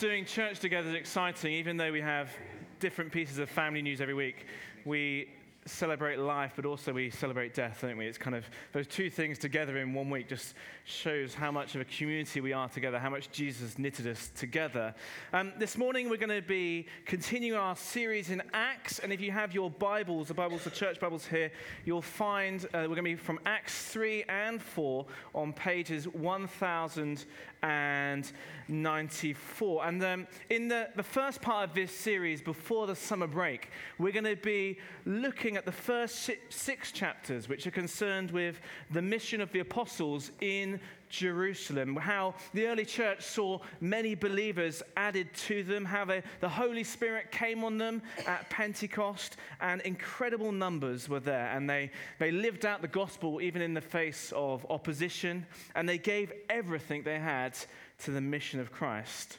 doing church together is exciting, even though we have different pieces of family news every week. We celebrate life, but also we celebrate death, don't we? It's kind of those two things together in one week just shows how much of a community we are together, how much Jesus knitted us together. Um, this morning we're going to be continuing our series in Acts, and if you have your Bibles, the Bibles, the church Bibles here, you'll find uh, we're going to be from Acts 3 and 4 on pages 1094. And 94. And um, in the, the first part of this series, before the summer break, we're going to be looking at the first six chapters, which are concerned with the mission of the apostles in Jerusalem, how the early church saw many believers added to them, how they, the Holy Spirit came on them at Pentecost, and incredible numbers were there. And they, they lived out the gospel even in the face of opposition, and they gave everything they had to the mission of Christ.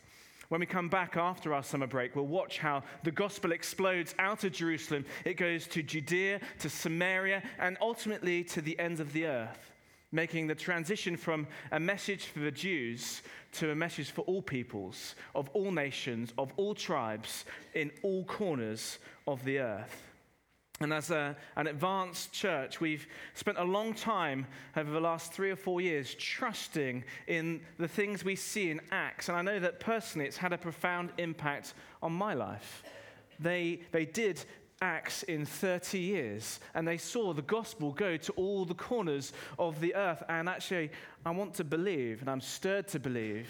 When we come back after our summer break, we'll watch how the gospel explodes out of Jerusalem. It goes to Judea, to Samaria, and ultimately to the ends of the earth, making the transition from a message for the Jews to a message for all peoples, of all nations, of all tribes, in all corners of the earth. And as a, an advanced church, we've spent a long time over the last three or four years trusting in the things we see in Acts. And I know that personally it's had a profound impact on my life. They, they did Acts in 30 years, and they saw the gospel go to all the corners of the earth. And actually, I want to believe, and I'm stirred to believe,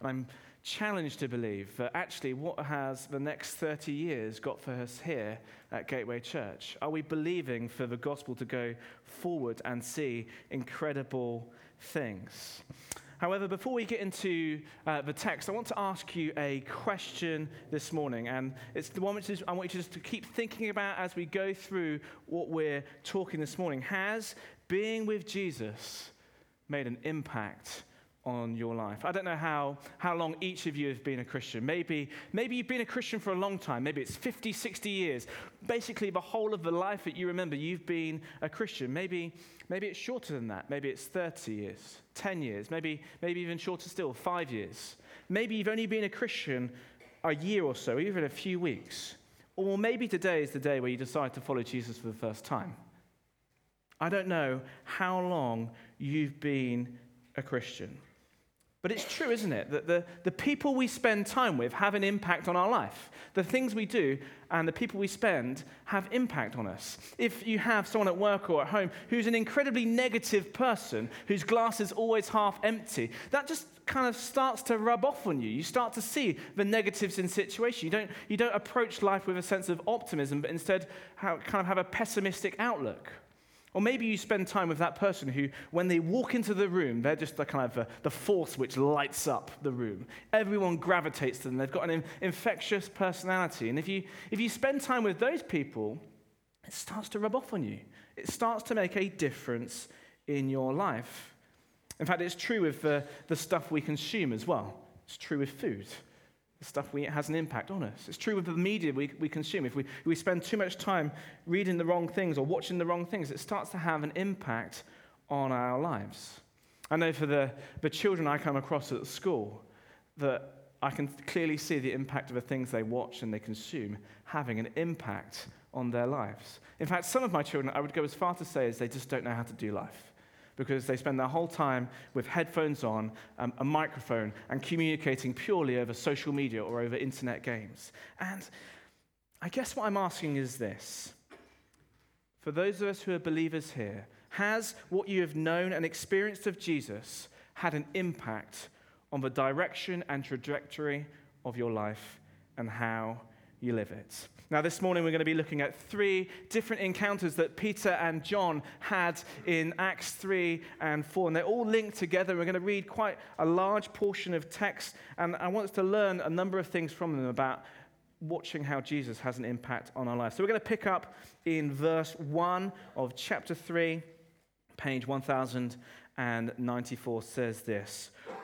and I'm challenged to believe that actually what has the next 30 years got for us here at Gateway Church? Are we believing for the gospel to go forward and see incredible things? However, before we get into uh, the text, I want to ask you a question this morning. And it's the one which is, I want you just to keep thinking about as we go through what we're talking this morning. Has being with Jesus made an impact on your life. I don't know how, how long each of you have been a Christian. Maybe, maybe you've been a Christian for a long time. Maybe it's 50, 60 years. Basically, the whole of the life that you remember, you've been a Christian. Maybe, maybe it's shorter than that. Maybe it's 30 years, 10 years, maybe, maybe even shorter still, five years. Maybe you've only been a Christian a year or so, even a few weeks. Or maybe today is the day where you decide to follow Jesus for the first time. I don't know how long you've been a Christian. But it's true, isn't it, that the, the people we spend time with have an impact on our life. The things we do and the people we spend have impact on us. If you have someone at work or at home who's an incredibly negative person, whose glass is always half empty, that just kind of starts to rub off on you. You start to see the negatives in situation. You don't, you don't approach life with a sense of optimism, but instead have, kind of have a pessimistic outlook. Or maybe you spend time with that person who, when they walk into the room, they're just the kind of uh, the force which lights up the room. Everyone gravitates to them. They've got an infectious personality. And if you, if you spend time with those people, it starts to rub off on you. It starts to make a difference in your life. In fact, it's true with the, the stuff we consume as well. It's true with food the stuff we, has an impact on us. It's true with the media we, we consume. If we, if we spend too much time reading the wrong things or watching the wrong things, it starts to have an impact on our lives. I know for the, the children I come across at school that I can clearly see the impact of the things they watch and they consume having an impact on their lives. In fact, some of my children, I would go as far to say, is they just don't know how to do life because they spend their whole time with headphones on, um, a microphone, and communicating purely over social media or over internet games. And I guess what I'm asking is this for those of us who are believers here, has what you have known and experienced of Jesus had an impact on the direction and trajectory of your life and how you live it? Now, this morning we're going to be looking at three different encounters that Peter and John had in Acts 3 and 4. And they're all linked together. We're going to read quite a large portion of text. And I want us to learn a number of things from them about watching how Jesus has an impact on our lives. So we're going to pick up in verse 1 of chapter 3, page 1094 says this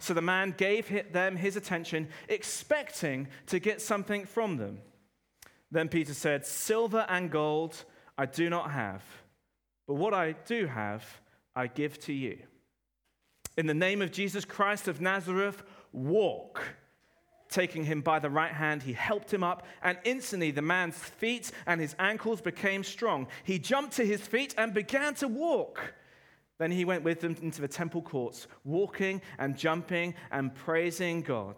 So the man gave them his attention, expecting to get something from them. Then Peter said, Silver and gold I do not have, but what I do have, I give to you. In the name of Jesus Christ of Nazareth, walk. Taking him by the right hand, he helped him up, and instantly the man's feet and his ankles became strong. He jumped to his feet and began to walk. Then he went with them into the temple courts, walking and jumping and praising God.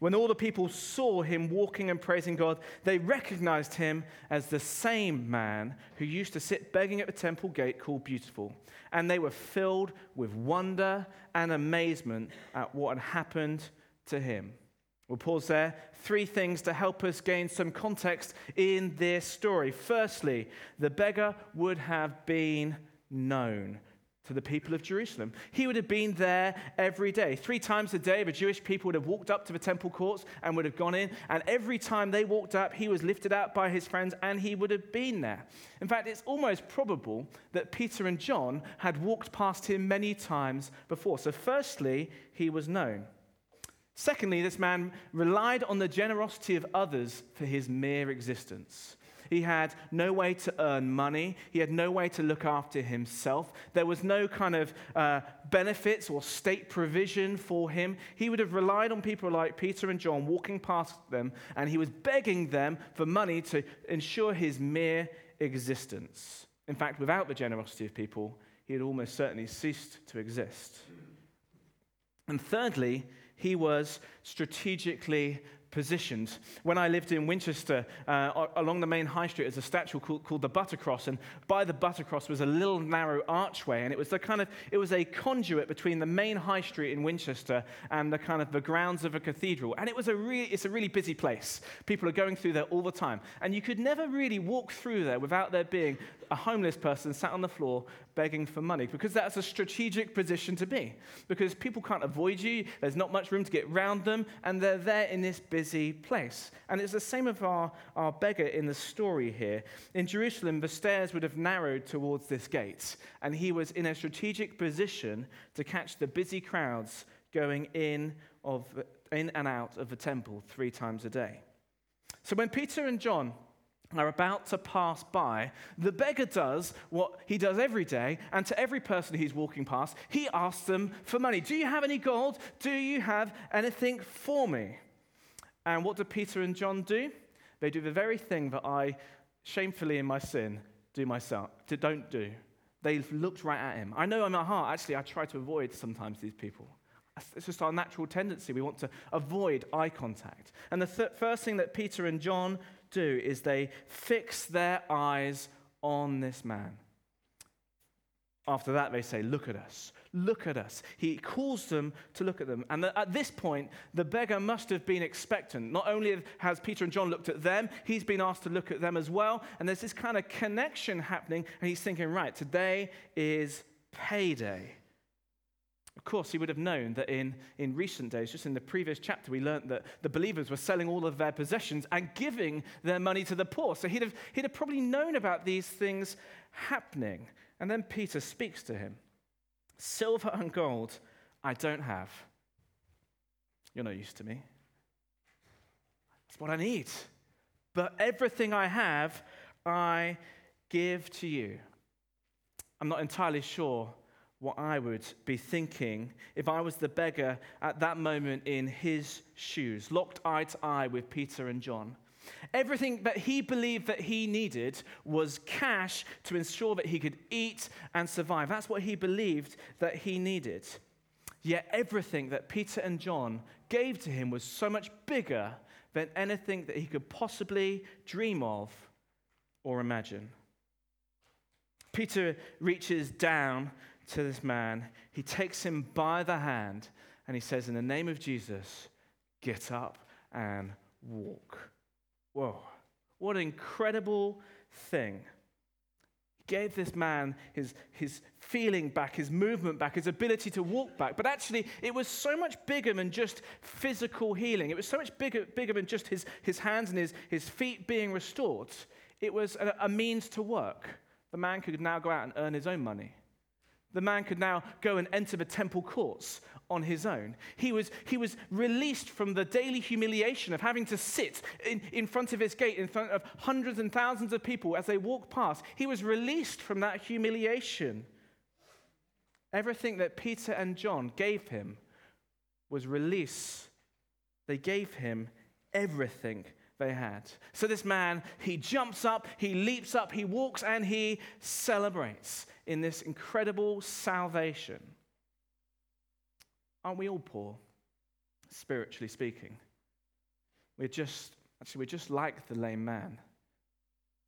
When all the people saw him walking and praising God, they recognized him as the same man who used to sit begging at the temple gate called Beautiful. And they were filled with wonder and amazement at what had happened to him. We'll pause there. Three things to help us gain some context in this story. Firstly, the beggar would have been known to the people of Jerusalem. He would have been there every day. Three times a day, the Jewish people would have walked up to the temple courts and would have gone in. And every time they walked up, he was lifted up by his friends and he would have been there. In fact, it's almost probable that Peter and John had walked past him many times before. So, firstly, he was known. Secondly, this man relied on the generosity of others for his mere existence. He had no way to earn money. He had no way to look after himself. There was no kind of uh, benefits or state provision for him. He would have relied on people like Peter and John walking past them, and he was begging them for money to ensure his mere existence. In fact, without the generosity of people, he had almost certainly ceased to exist. And thirdly, he was strategically positioned. When I lived in Winchester, uh, along the main high street, there's a statue called, called the Buttercross, and by the Buttercross was a little narrow archway, and it was the kind of it was a conduit between the main high street in Winchester and the kind of the grounds of a cathedral, and it was a really it's a really busy place. People are going through there all the time, and you could never really walk through there without there being a homeless person sat on the floor begging for money because that's a strategic position to be. Because people can't avoid you, there's not much room to get round them, and they're there in this busy place. And it's the same of our, our beggar in the story here. In Jerusalem, the stairs would have narrowed towards this gate, and he was in a strategic position to catch the busy crowds going in, of, in and out of the temple three times a day. So when Peter and John are about to pass by, the beggar does what he does every day, and to every person he's walking past, he asks them for money. Do you have any gold? Do you have anything for me? And what do Peter and John do? They do the very thing that I, shamefully in my sin, do myself, don't do. They looked right at him. I know in my heart, actually, I try to avoid sometimes these people. It's just our natural tendency. We want to avoid eye contact. And the th- first thing that Peter and John do is they fix their eyes on this man. After that, they say, Look at us, look at us. He calls them to look at them. And at this point, the beggar must have been expectant. Not only has Peter and John looked at them, he's been asked to look at them as well. And there's this kind of connection happening. And he's thinking, Right, today is payday. Of course, he would have known that in, in recent days, just in the previous chapter, we learned that the believers were selling all of their possessions and giving their money to the poor. So he'd have, he'd have probably known about these things happening. And then Peter speaks to him Silver and gold I don't have. You're no use to me. It's what I need. But everything I have, I give to you. I'm not entirely sure what I would be thinking if I was the beggar at that moment in his shoes, locked eye to eye with Peter and John. Everything that he believed that he needed was cash to ensure that he could eat and survive. That's what he believed that he needed. Yet everything that Peter and John gave to him was so much bigger than anything that he could possibly dream of or imagine. Peter reaches down to this man. He takes him by the hand and he says, In the name of Jesus, get up and walk. Whoa, what an incredible thing. He gave this man his, his feeling back, his movement back, his ability to walk back. But actually, it was so much bigger than just physical healing. It was so much bigger, bigger than just his, his hands and his, his feet being restored. It was a, a means to work. The man could now go out and earn his own money. The man could now go and enter the temple courts on his own. He was, he was released from the daily humiliation of having to sit in, in front of his gate in front of hundreds and thousands of people as they walked past. He was released from that humiliation. Everything that Peter and John gave him was release. They gave him everything they had. So this man, he jumps up, he leaps up, he walks, and he celebrates in this incredible salvation. Aren't we all poor, spiritually speaking? We're just, actually, we're just like the lame man.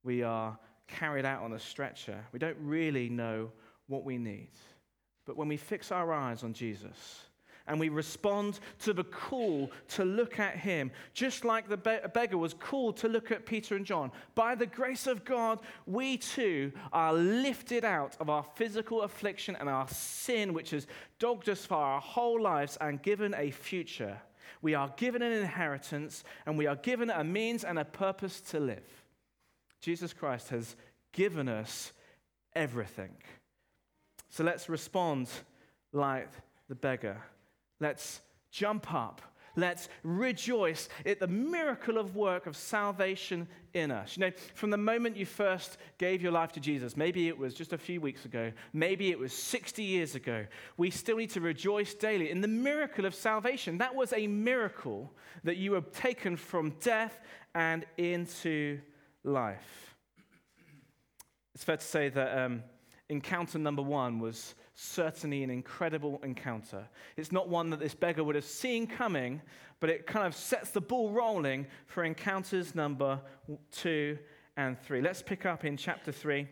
We are carried out on a stretcher. We don't really know what we need. But when we fix our eyes on Jesus, and we respond to the call to look at him, just like the beggar was called to look at Peter and John. By the grace of God, we too are lifted out of our physical affliction and our sin, which has dogged us for our whole lives, and given a future. We are given an inheritance, and we are given a means and a purpose to live. Jesus Christ has given us everything. So let's respond like the beggar. Let's jump up. Let's rejoice at the miracle of work of salvation in us. You know, from the moment you first gave your life to Jesus, maybe it was just a few weeks ago, maybe it was 60 years ago, we still need to rejoice daily in the miracle of salvation. That was a miracle that you were taken from death and into life. It's fair to say that um, encounter number one was certainly an incredible encounter. It's not one that this beggar would have seen coming, but it kind of sets the ball rolling for encounters number two and three. Let's pick up in chapter three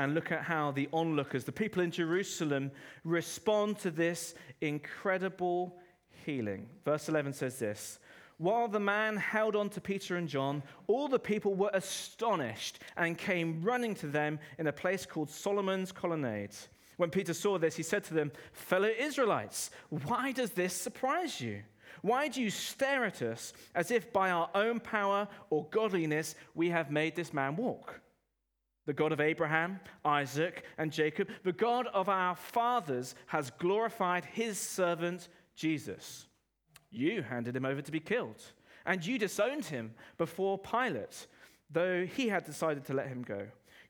and look at how the onlookers, the people in Jerusalem, respond to this incredible healing. Verse 11 says this While the man held on to Peter and John, all the people were astonished and came running to them in a place called Solomon's Colonnade. When Peter saw this, he said to them, Fellow Israelites, why does this surprise you? Why do you stare at us as if by our own power or godliness we have made this man walk? The God of Abraham, Isaac, and Jacob, the God of our fathers, has glorified his servant Jesus. You handed him over to be killed, and you disowned him before Pilate, though he had decided to let him go.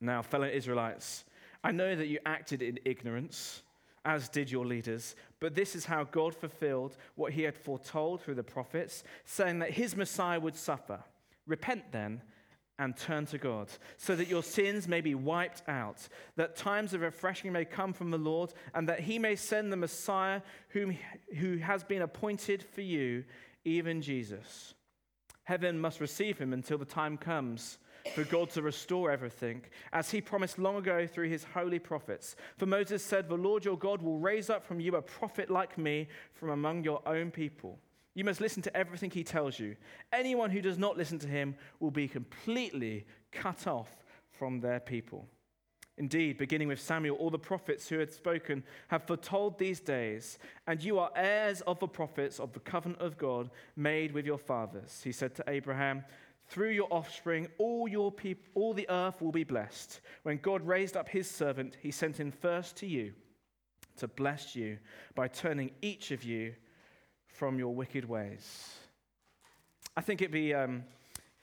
Now, fellow Israelites, I know that you acted in ignorance, as did your leaders, but this is how God fulfilled what he had foretold through the prophets, saying that his Messiah would suffer. Repent then and turn to God, so that your sins may be wiped out, that times of refreshing may come from the Lord, and that he may send the Messiah whom, who has been appointed for you, even Jesus. Heaven must receive him until the time comes for God to restore everything, as he promised long ago through his holy prophets. For Moses said, The Lord your God will raise up from you a prophet like me from among your own people. You must listen to everything he tells you. Anyone who does not listen to him will be completely cut off from their people. Indeed, beginning with Samuel, all the prophets who had spoken have foretold these days, and you are heirs of the prophets of the covenant of God made with your fathers. He said to Abraham, through your offspring, all, your peop- all the earth will be blessed. When God raised up his servant, he sent him first to you to bless you by turning each of you from your wicked ways. I think it'd be um,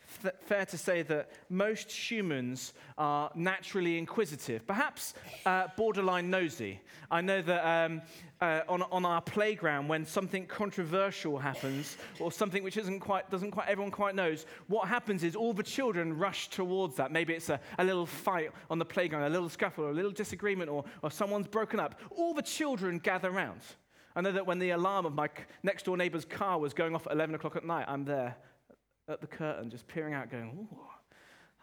fair to say that most humans are naturally inquisitive, perhaps uh, borderline nosy. I know that um, uh, on, on our playground, when something controversial happens or something which isn't quite, doesn't quite, everyone quite knows, what happens is all the children rush towards that. Maybe it's a, a little fight on the playground, a little scuffle, or a little disagreement, or, or someone's broken up. All the children gather around. I know that when the alarm of my next door neighbor's car was going off at 11 o'clock at night, I'm there at the curtain, just peering out, going, Ooh,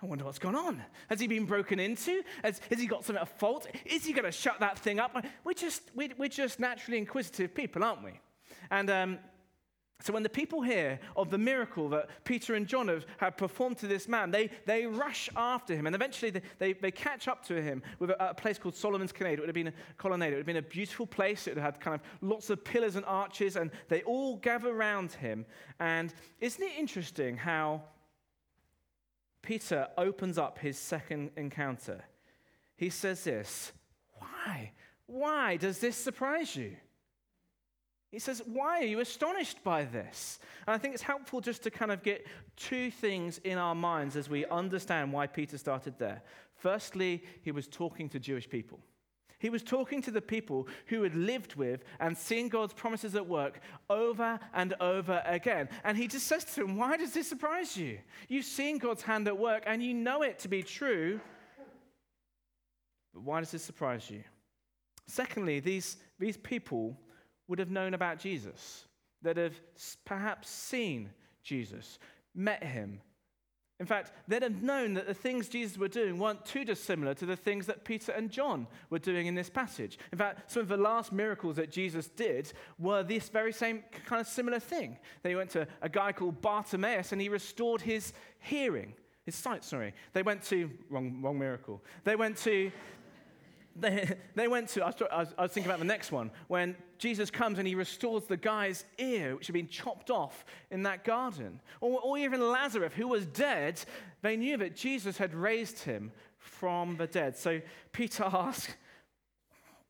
I wonder what's gone on. Has he been broken into? Has, has he got something at fault? Is he going to shut that thing up? We're just, we're, we're just naturally inquisitive people, aren't we? And um, so when the people hear of the miracle that Peter and John have, have performed to this man, they, they rush after him. And eventually they, they, they catch up to him with a, a, place called Solomon's Colonnade. It would have been a colonnade. It would have been a beautiful place. It had kind of lots of pillars and arches. And they all gather around him. And isn't it interesting how Peter opens up his second encounter? He says this Why? Why does this surprise you? He says, Why are you astonished by this? And I think it's helpful just to kind of get two things in our minds as we understand why Peter started there. Firstly, he was talking to Jewish people. He was talking to the people who had lived with and seen God's promises at work over and over again. And he just says to them, Why does this surprise you? You've seen God's hand at work and you know it to be true. But why does this surprise you? Secondly, these, these people would have known about Jesus, that have perhaps seen Jesus, met him. In fact, they'd have known that the things Jesus were doing weren't too dissimilar to the things that Peter and John were doing in this passage. In fact, some of the last miracles that Jesus did were this very same kind of similar thing. They went to a guy called Bartimaeus and he restored his hearing, his sight, sorry. They went to, wrong, wrong miracle. They went to they, they went to, I was, I was thinking about the next one, when Jesus comes and he restores the guy's ear, which had been chopped off in that garden. Or, or even Lazarus, who was dead, they knew that Jesus had raised him from the dead. So Peter asks,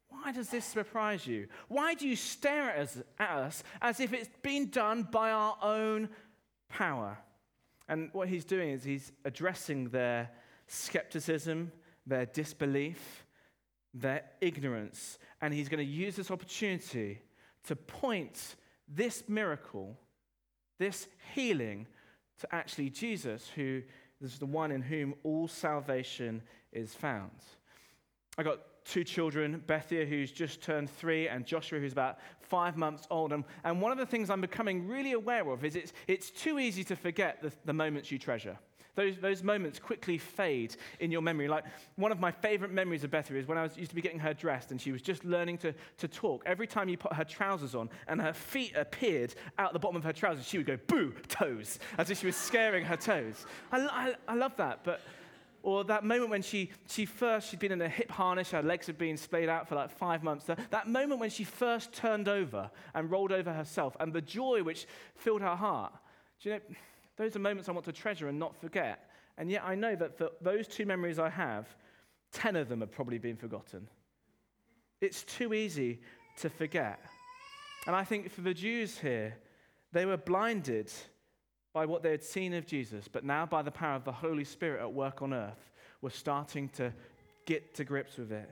why does this surprise you? Why do you stare at us, at us as if it's been done by our own power? And what he's doing is he's addressing their skepticism, their disbelief their ignorance. And he's going to use this opportunity to point this miracle, this healing, to actually Jesus, who is the one in whom all salvation is found. I got two children, Bethia, who's just turned three, and Joshua, who's about five months old. And, and one of the things I'm becoming really aware of is it's, it's too easy to forget the, the moments you treasure. Those, those moments quickly fade in your memory. Like one of my favorite memories of Bethany is when I was, used to be getting her dressed and she was just learning to, to talk. Every time you put her trousers on and her feet appeared out the bottom of her trousers, she would go, boo, toes, as if she was scaring her toes. I, I, I love that. But or that moment when she, she first, she'd been in a hip harness, her legs had been splayed out for like five months. That, that moment when she first turned over and rolled over herself, and the joy which filled her heart. Do you know, those are moments I want to treasure and not forget. And yet I know that for those two memories I have, 10 of them have probably been forgotten. It's too easy to forget. And I think for the Jews here, they were blinded by what they had seen of Jesus, but now by the power of the Holy Spirit at work on earth, were starting to get to grips with it.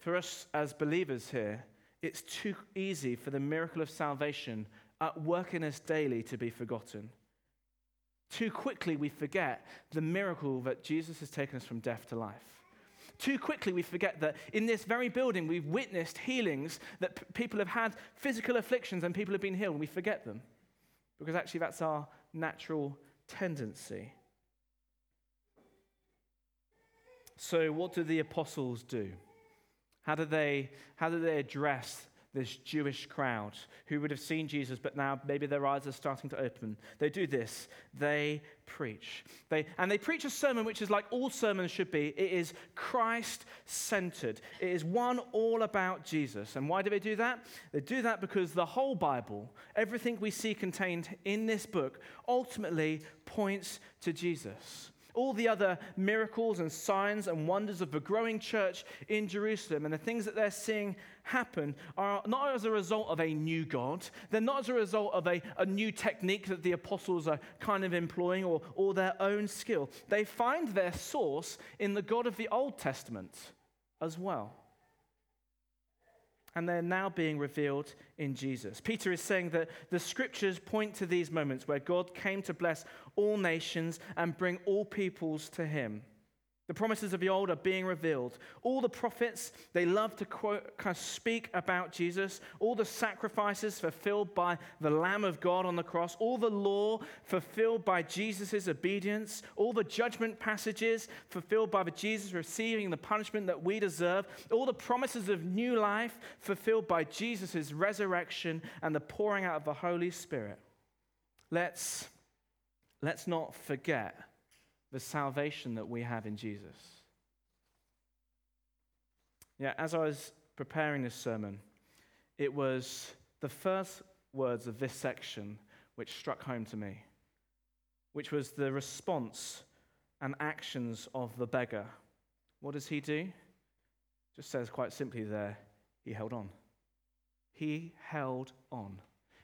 For us as believers here, it's too easy for the miracle of salvation at work in us daily to be forgotten. Too quickly we forget the miracle that Jesus has taken us from death to life. Too quickly we forget that in this very building we've witnessed healings, that p- people have had physical afflictions and people have been healed, and we forget them. Because actually, that's our natural tendency. So, what do the apostles do? How do they, how do they address this Jewish crowd who would have seen Jesus, but now maybe their eyes are starting to open. They do this. They preach. They, and they preach a sermon which is like all sermons should be. It is Christ centered, it is one all about Jesus. And why do they do that? They do that because the whole Bible, everything we see contained in this book, ultimately points to Jesus. All the other miracles and signs and wonders of the growing church in Jerusalem and the things that they're seeing happen are not as a result of a new God. They're not as a result of a, a new technique that the apostles are kind of employing or, or their own skill. They find their source in the God of the Old Testament as well and they're now being revealed in Jesus. Peter is saying that the scriptures point to these moments where God came to bless all nations and bring all peoples to him. The promises of the old are being revealed. All the prophets, they love to quote, kind of speak about Jesus. All the sacrifices fulfilled by the Lamb of God on the cross. All the law fulfilled by Jesus' obedience. All the judgment passages fulfilled by Jesus receiving the punishment that we deserve. All the promises of new life fulfilled by Jesus' resurrection and the pouring out of the Holy Spirit. Let's, let's not forget the salvation that we have in Jesus. Yeah, as I was preparing this sermon, it was the first words of this section which struck home to me, which was the response and actions of the beggar. What does he do? Just says quite simply there, he held on. He held on.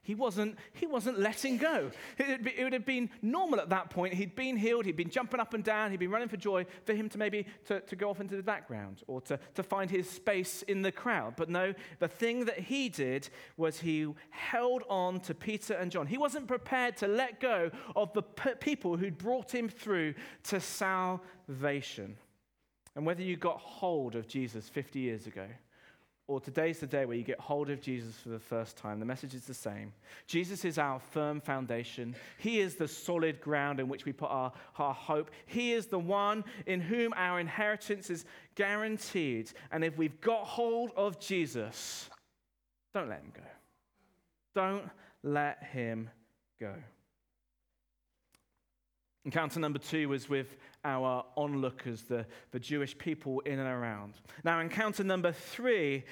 He wasn't, he wasn't letting go. It, it, would have been normal at that point. He'd been healed, he'd been jumping up and down, he'd been running for joy for him to maybe to, to go off into the background or to, to find his space in the crowd. But no, the thing that he did was he held on to Peter and John. He wasn't prepared to let go of the people who'd brought him through to salvation. And whether you got hold of Jesus 50 years ago, or today's the day where you get hold of Jesus for the first time, the message is the same. Jesus is our firm foundation. He is the solid ground in which we put our, our hope. He is the one in whom our inheritance is guaranteed. And if we've got hold of Jesus, don't let him go. Don't let him go. Encounter number two was with our onlookers, the, the Jewish people in and around. Now, encounter number three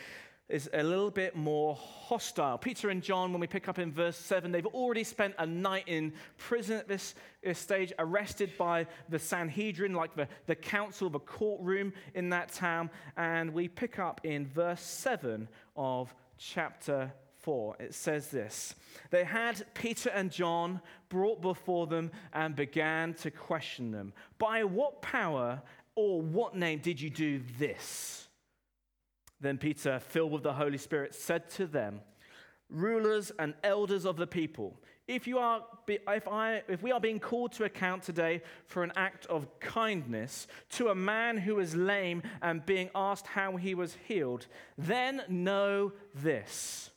is a little bit more hostile. Peter and John, when we pick up in verse 7, they've already spent a night in prison at this, this stage, arrested by the Sanhedrin, like the, the council, of the courtroom in that town. And we pick up in verse 7 of chapter 4. It says this They had Peter and John brought before them and began to question them. By what power or what name did you do this? Then Peter, filled with the Holy Spirit, said to them, Rulers and elders of the people, if, you are, if, I, if we are being called to account today for an act of kindness to a man who is lame and being asked how he was healed, then know this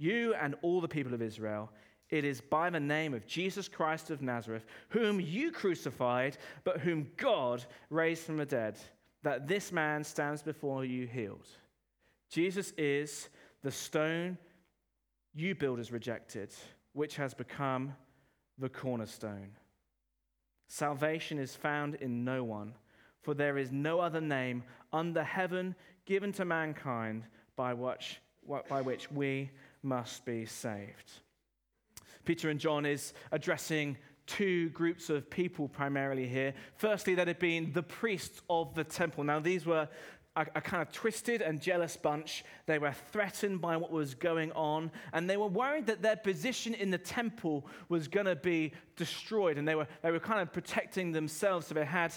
you and all the people of Israel, it is by the name of Jesus Christ of Nazareth, whom you crucified, but whom God raised from the dead, that this man stands before you healed. Jesus is the stone you builders rejected, which has become the cornerstone. Salvation is found in no one, for there is no other name under heaven given to mankind by which, by which we must be saved. Peter and John is addressing two groups of people primarily here. Firstly, that had been the priests of the temple. Now, these were a, a, kind of twisted and jealous bunch. They were threatened by what was going on, and they were worried that their position in the temple was going to be destroyed, and they were, they were kind of protecting themselves. So they had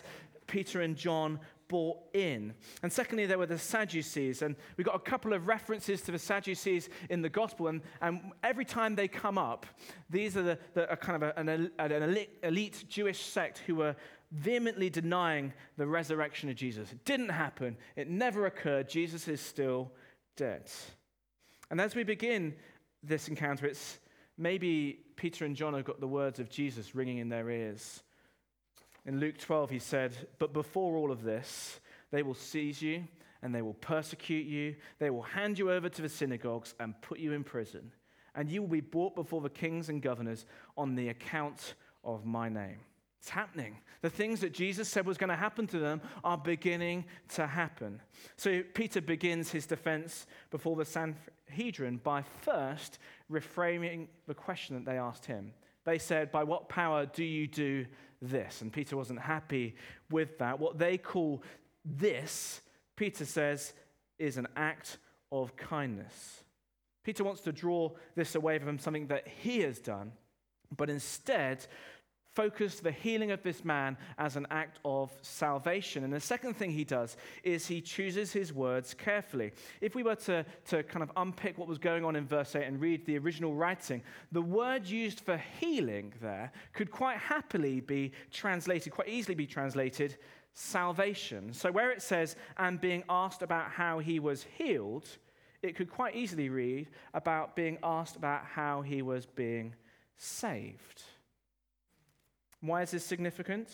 Peter and John bought in. And secondly, there were the Sadducees. And we've got a couple of references to the Sadducees in the gospel. And, and every time they come up, these are the, the are kind of a, an, an elite, elite Jewish sect who were vehemently denying the resurrection of Jesus. It didn't happen, it never occurred. Jesus is still dead. And as we begin this encounter, it's maybe Peter and John have got the words of Jesus ringing in their ears. In Luke 12, he said, But before all of this, they will seize you and they will persecute you. They will hand you over to the synagogues and put you in prison. And you will be brought before the kings and governors on the account of my name. It's happening. The things that Jesus said was going to happen to them are beginning to happen. So Peter begins his defense before the Sanhedrin by first reframing the question that they asked him. They said, By what power do you do this. And Peter wasn't happy with that. What they call this, Peter says, is an act of kindness. Peter wants to draw this away from something that he has done, but instead focus the healing of this man as an act of salvation. And the second thing he does is he chooses his words carefully. If we were to, to kind of unpick what was going on in verse 8 and read the original writing, the word used for healing there could quite happily be translated, quite easily be translated salvation. So where it says, and being asked about how he was healed, it could quite easily read about being asked about how he was being saved. Why is this significant?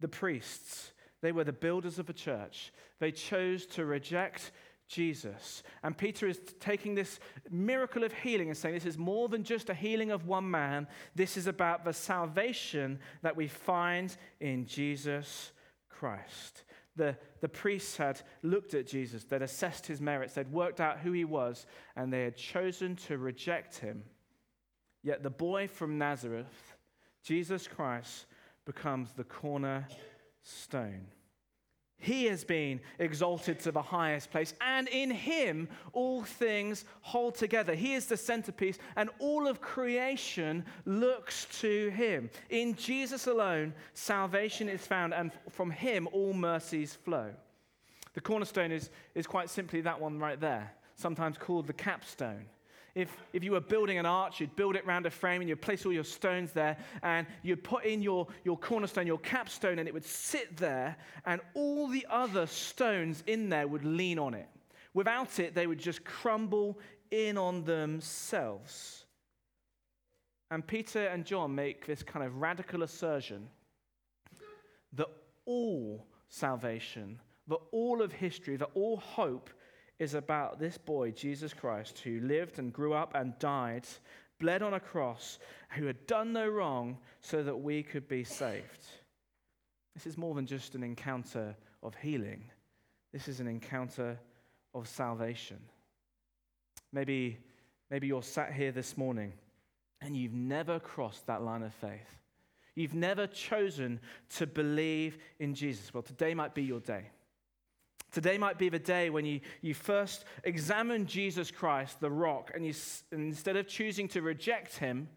The priests, they were the builders of a church. They chose to reject Jesus. And Peter is taking this miracle of healing and saying this is more than just a healing of one man. This is about the salvation that we find in Jesus Christ the, the priests had looked at Jesus, they'd assessed his merits, they'd worked out who he was, and they had chosen to reject him. Yet the boy from Nazareth, Jesus Christ, becomes the cornerstone. He has been exalted to the highest place, and in him all things hold together. He is the centerpiece, and all of creation looks to him. In Jesus alone, salvation is found, and from him all mercies flow. The cornerstone is, is quite simply that one right there, sometimes called the capstone if, if you were building an arch, you'd build it around a frame and you'd place all your stones there and you'd put in your, your cornerstone, your capstone, and it would sit there, and all the other stones in there would lean on it. Without it, they would just crumble in on themselves. And Peter and John make this kind of radical assertion that all salvation, that all of history, that all hope is about this boy, Jesus Christ, who lived and grew up and died, bled on a cross, who had done no wrong so that we could be saved. This is more than just an encounter of healing, this is an encounter of salvation. Maybe, maybe you're sat here this morning and you've never crossed that line of faith. You've never chosen to believe in Jesus. Well, today might be your day. Today might be the day when you, you first examine Jesus Christ, the rock, and you, instead of choosing to reject him,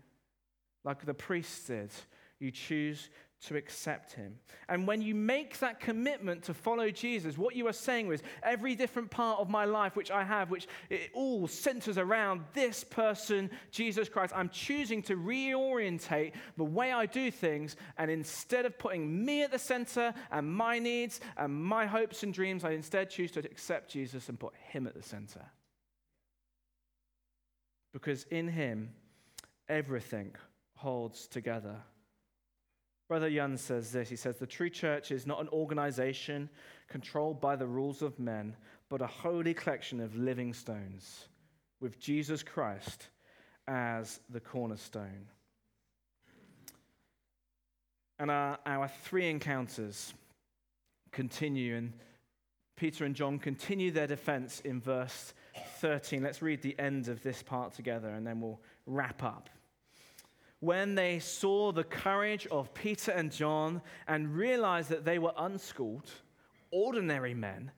like the priests did, you choose to accept him. And when you make that commitment to follow Jesus, what you are saying is every different part of my life which I have, which it all centers around this person, Jesus Christ, I'm choosing to reorientate the way I do things. And instead of putting me at the center and my needs and my hopes and dreams, I instead choose to accept Jesus and put him at the center. Because in him, everything holds together. Brother Yun says this. He says, The true church is not an organization controlled by the rules of men, but a holy collection of living stones with Jesus Christ as the cornerstone. And our, our three encounters continue, and Peter and John continue their defense in verse 13. Let's read the end of this part together, and then we'll wrap up when they saw the courage of Peter and John and realized that they were unschooled, ordinary men,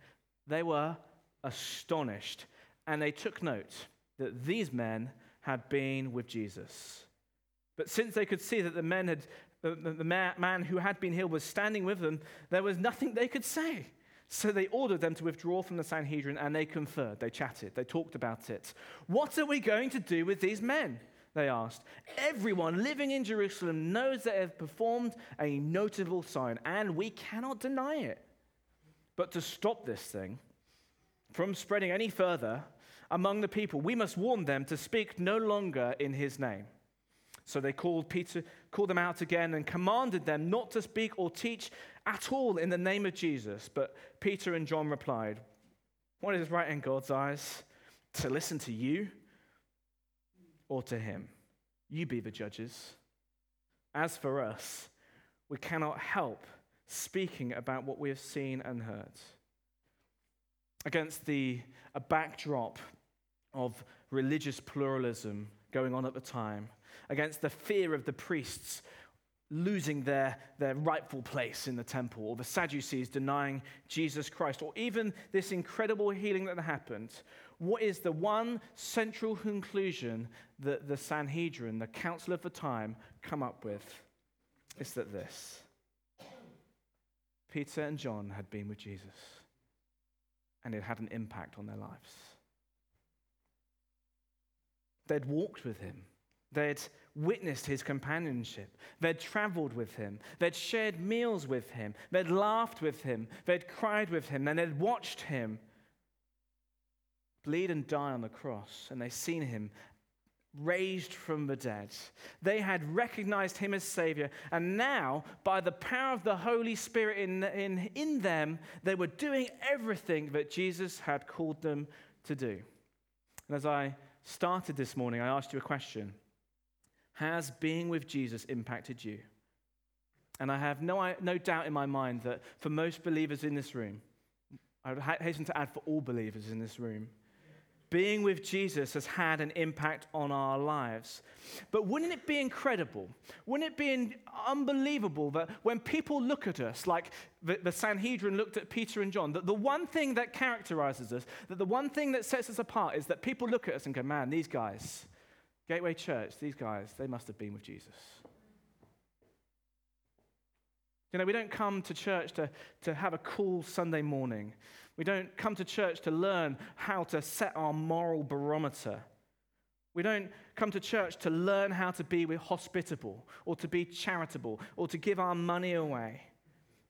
they were astonished. And they took note that these men had been with Jesus. But since they could see that the, men had, the, the man who had been healed was standing with them, there was nothing they could say. So they ordered them to withdraw from the Sanhedrin and they conferred, they chatted, they talked about it. What are we going to do with these men? They asked. Everyone living in Jerusalem knows that they have performed a notable sign, and we cannot deny it. But to stop this thing from spreading any further among the people, we must warn them to speak no longer in his name. So they called Peter, called them out again, and commanded them not to speak or teach at all in the name of Jesus. But Peter and John replied, What is right in God's eyes? To listen to you or to him. You be the judges. As for us, we cannot help speaking about what we have seen and heard. Against the a backdrop of religious pluralism going on at the time, against the fear of the priests losing their, their rightful place in the temple, or the Sadducees denying Jesus Christ, or even this incredible healing that happened, what is the one central conclusion that the Sanhedrin, the council of the time, come up with? It's that this Peter and John had been with Jesus, and it had an impact on their lives. They'd walked with him. They'd witnessed his companionship. They'd traveled with him. They'd shared meals with him. They'd laughed with him. They'd cried with him. And they'd watched him bleed and die on the cross. And they'd seen him raised from the dead. They had recognized him as Savior. And now, by the power of the Holy Spirit in, in, in them, they were doing everything that Jesus had called them to do. And as I started this morning, I asked you a question Has being with Jesus impacted you? And I have no, no doubt in my mind that for most believers in this room, I would hasten to add for all believers in this room, being with Jesus has had an impact on our lives. But wouldn't it be incredible? Wouldn't it be unbelievable that when people look at us, like the, the, Sanhedrin looked at Peter and John, that the one thing that characterizes us, that the one thing that sets us apart is that people look at us and go, man, these guys, Gateway Church, these guys, they must have been with Jesus. You know, we don't come to church to, to have a cool Sunday morning. We don't come to church to learn how to set our moral barometer. We don't come to church to learn how to be hospitable or to be charitable or to give our money away.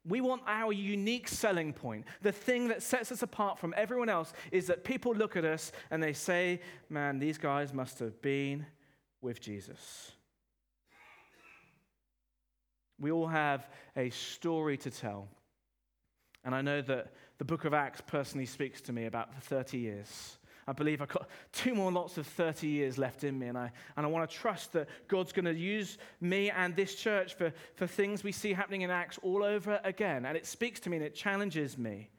We want our unique selling point. The thing that sets us apart from everyone else is that people look at us and they say, man, these guys must have been with Jesus. We all have a story to tell. And I know that the book of Acts personally speaks to me about 30 years. I believe I've got two more lots of 30 years left in me, and I, and I want to trust that God's going to use me and this church for, for things we see happening in Acts all over again. And it speaks to me and it challenges me.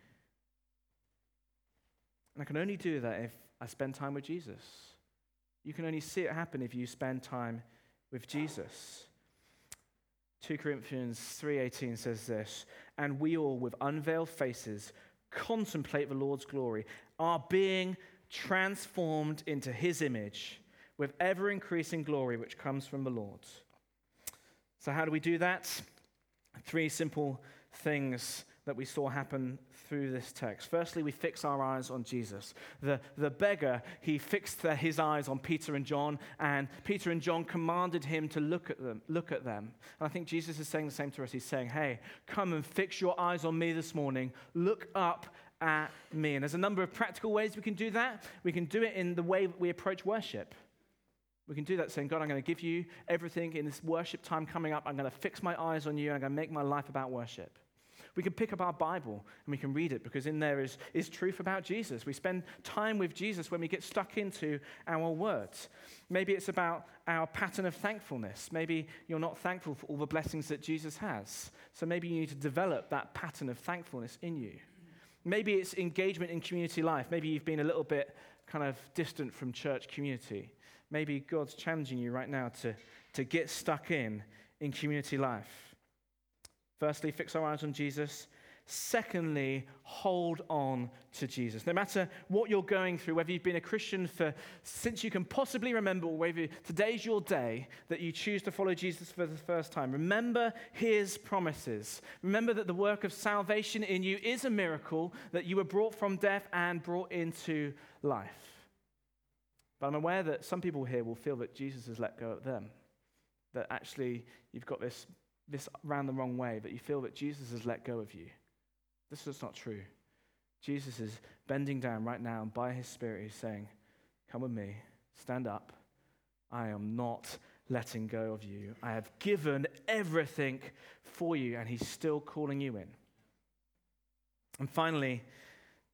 And I can only do that if I spend time with Jesus. You can only see it happen if you spend time with Jesus. 2 Corinthians 3:18 says this, and we all with unveiled faces contemplate the Lord's glory, are being transformed into his image with ever increasing glory which comes from the Lord. So how do we do that? Three simple things that we saw happen through this text. Firstly, we fix our eyes on Jesus. The, the beggar, he fixed his eyes on Peter and John, and Peter and John commanded him to look at them. Look at them. And I think Jesus is saying the same to us. He's saying, "Hey, come and fix your eyes on me this morning. Look up at me." And there's a number of practical ways we can do that. We can do it in the way that we approach worship. We can do that saying, God, I'm going to give you everything in this worship time coming up. I'm going to fix my eyes on you, I'm going to make my life about worship. We can pick up our Bible and we can read it because in there is, is truth about Jesus. We spend time with Jesus when we get stuck into our words. Maybe it's about our pattern of thankfulness. Maybe you're not thankful for all the blessings that Jesus has. So maybe you need to develop that pattern of thankfulness in you. Maybe it's engagement in community life. Maybe you've been a little bit kind of distant from church community. Maybe God's challenging you right now to, to get stuck in in community life. Firstly, fix our eyes on Jesus. Secondly, hold on to Jesus. No matter what you're going through, whether you've been a Christian for since you can possibly remember, or whether today's your day that you choose to follow Jesus for the first time, remember his promises. Remember that the work of salvation in you is a miracle, that you were brought from death and brought into life. But I'm aware that some people here will feel that Jesus has let go of them. That actually you've got this this ran the wrong way, that you feel that Jesus has let go of you. This is not true. Jesus is bending down right now, and by his Spirit, he's saying, Come with me, stand up. I am not letting go of you. I have given everything for you, and he's still calling you in. And finally,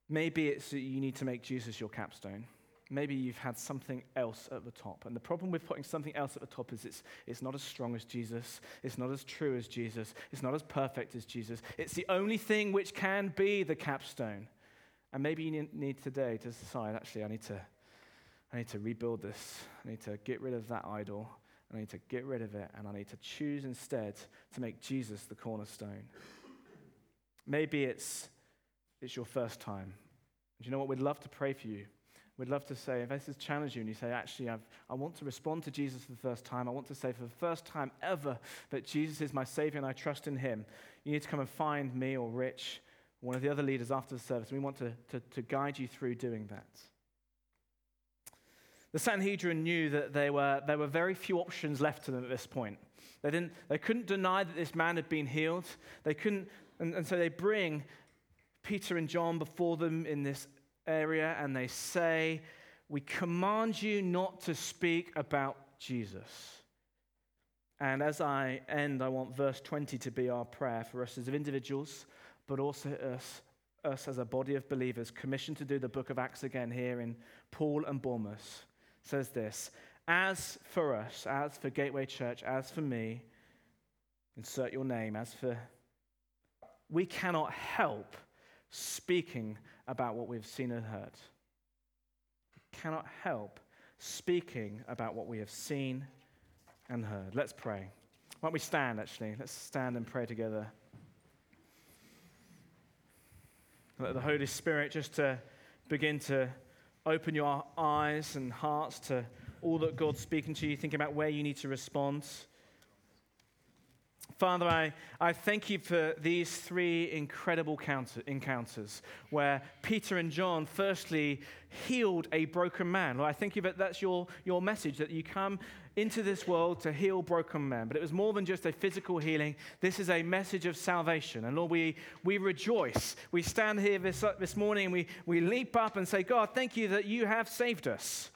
maybe it's that you need to make Jesus your capstone maybe you've had something else at the top. And the problem with putting something else at the top is it's, it's not as strong as Jesus, it's not as true as Jesus, it's not as perfect as Jesus. It's the only thing which can be the capstone. And maybe you need today to decide actually, I need to, I need to rebuild this, I need to get rid of that idol. I need to get rid of it, and I need to choose instead to make Jesus the cornerstone. Maybe it's, it's your first time. Do you know what? We'd love to pray for you. We'd love to say, if this has challenged you and you say, actually, I've, I want to respond to Jesus for the first time, I want to say for the first time ever that Jesus is my Savior and I trust in Him, you need to come and find me or Rich, one of the other leaders after the service. We want to, to, to guide you through doing that. The Sanhedrin knew that there were, there were very few options left to them at this point. They, didn't, they couldn't deny that this man had been healed. They couldn't, and, and so they bring Peter and John before them in this area and they say, We command you not to speak about Jesus. And as I end, I want verse 20 to be our prayer for us as individuals, but also us, us as a body of believers commissioned to do the book of Acts again here in Poole and Bournemouth says this As for us, as for Gateway Church, as for me, insert your name, as for, we cannot help speaking about what we've seen and heard. We cannot help speaking about what we have seen and heard. Let's pray. Why don't we stand, actually? Let's stand and pray together. Let the Holy Spirit just to begin to open your eyes and hearts to all that God's speaking to you, thinking about where you need to respond. Father, I, I thank you for these three incredible counter, encounters where Peter and John firstly healed a broken man. Lord, I thank you that that's your, your message, that you come into this world to heal broken men. But it was more than just a physical healing. This is a message of salvation. And Lord, we, we rejoice. We stand here this, this morning and we, we leap up and say, God, thank you that you have saved us.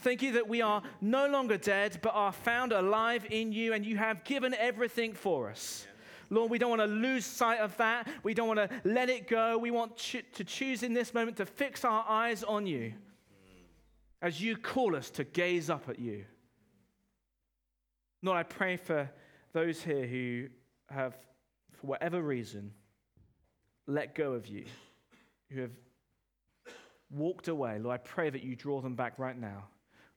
Thank you that we are no longer dead, but are found alive in you, and you have given everything for us. Lord, we don't want to lose sight of that. We don't want to let it go. We want to choose in this moment to fix our eyes on you as you call us to gaze up at you. Lord, I pray for those here who have, for whatever reason, let go of you, who have walked away. Lord, I pray that you draw them back right now.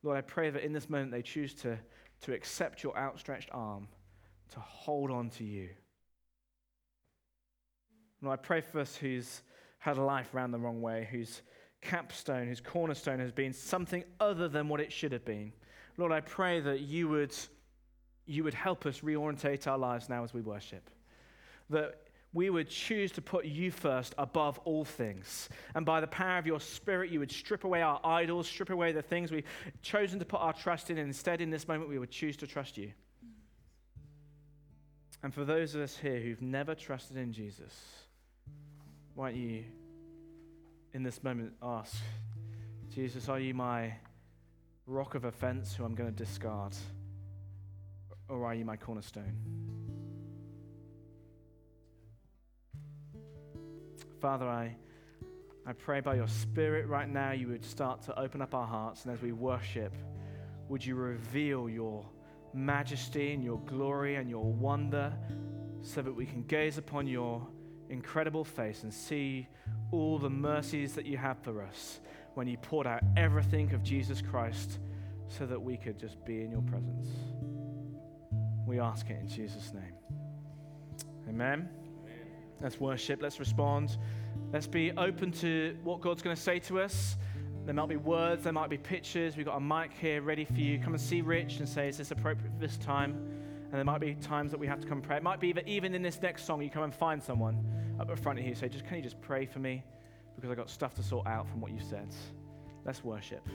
Lord, I pray that in this moment they choose to, to accept your outstretched arm, to hold on to you. Lord, I pray for us who's had a life ran the wrong way, whose capstone, whose cornerstone has been something other than what it should have been. Lord, I pray that you would, you would help us reorientate our lives now as we worship. That we would choose to put you first above all things. And by the power of your Spirit, you would strip away our idols, strip away the things we've chosen to put our trust in. And instead, in this moment, we would choose to trust you. And for those of us here who've never trusted in Jesus, why don't you, in this moment, ask, Jesus, are you my rock of offense who I'm going to discard? Or are you my cornerstone? Father, I, I pray by your Spirit right now you would start to open up our hearts, and as we worship, would you reveal your majesty and your glory and your wonder so that we can gaze upon your incredible face and see all the mercies that you have for us when you poured out everything of Jesus Christ so that we could just be in your presence. We ask it in Jesus' name. Amen. Let's worship. Let's respond. Let's be open to what God's going to say to us. There might be words, there might be pictures. We've got a mic here ready for you. Come and see Rich and say, Is this appropriate for this time? And there might be times that we have to come pray. It might be that even in this next song, you come and find someone up in front of you say, just, Can you just pray for me? Because I've got stuff to sort out from what you said. Let's worship.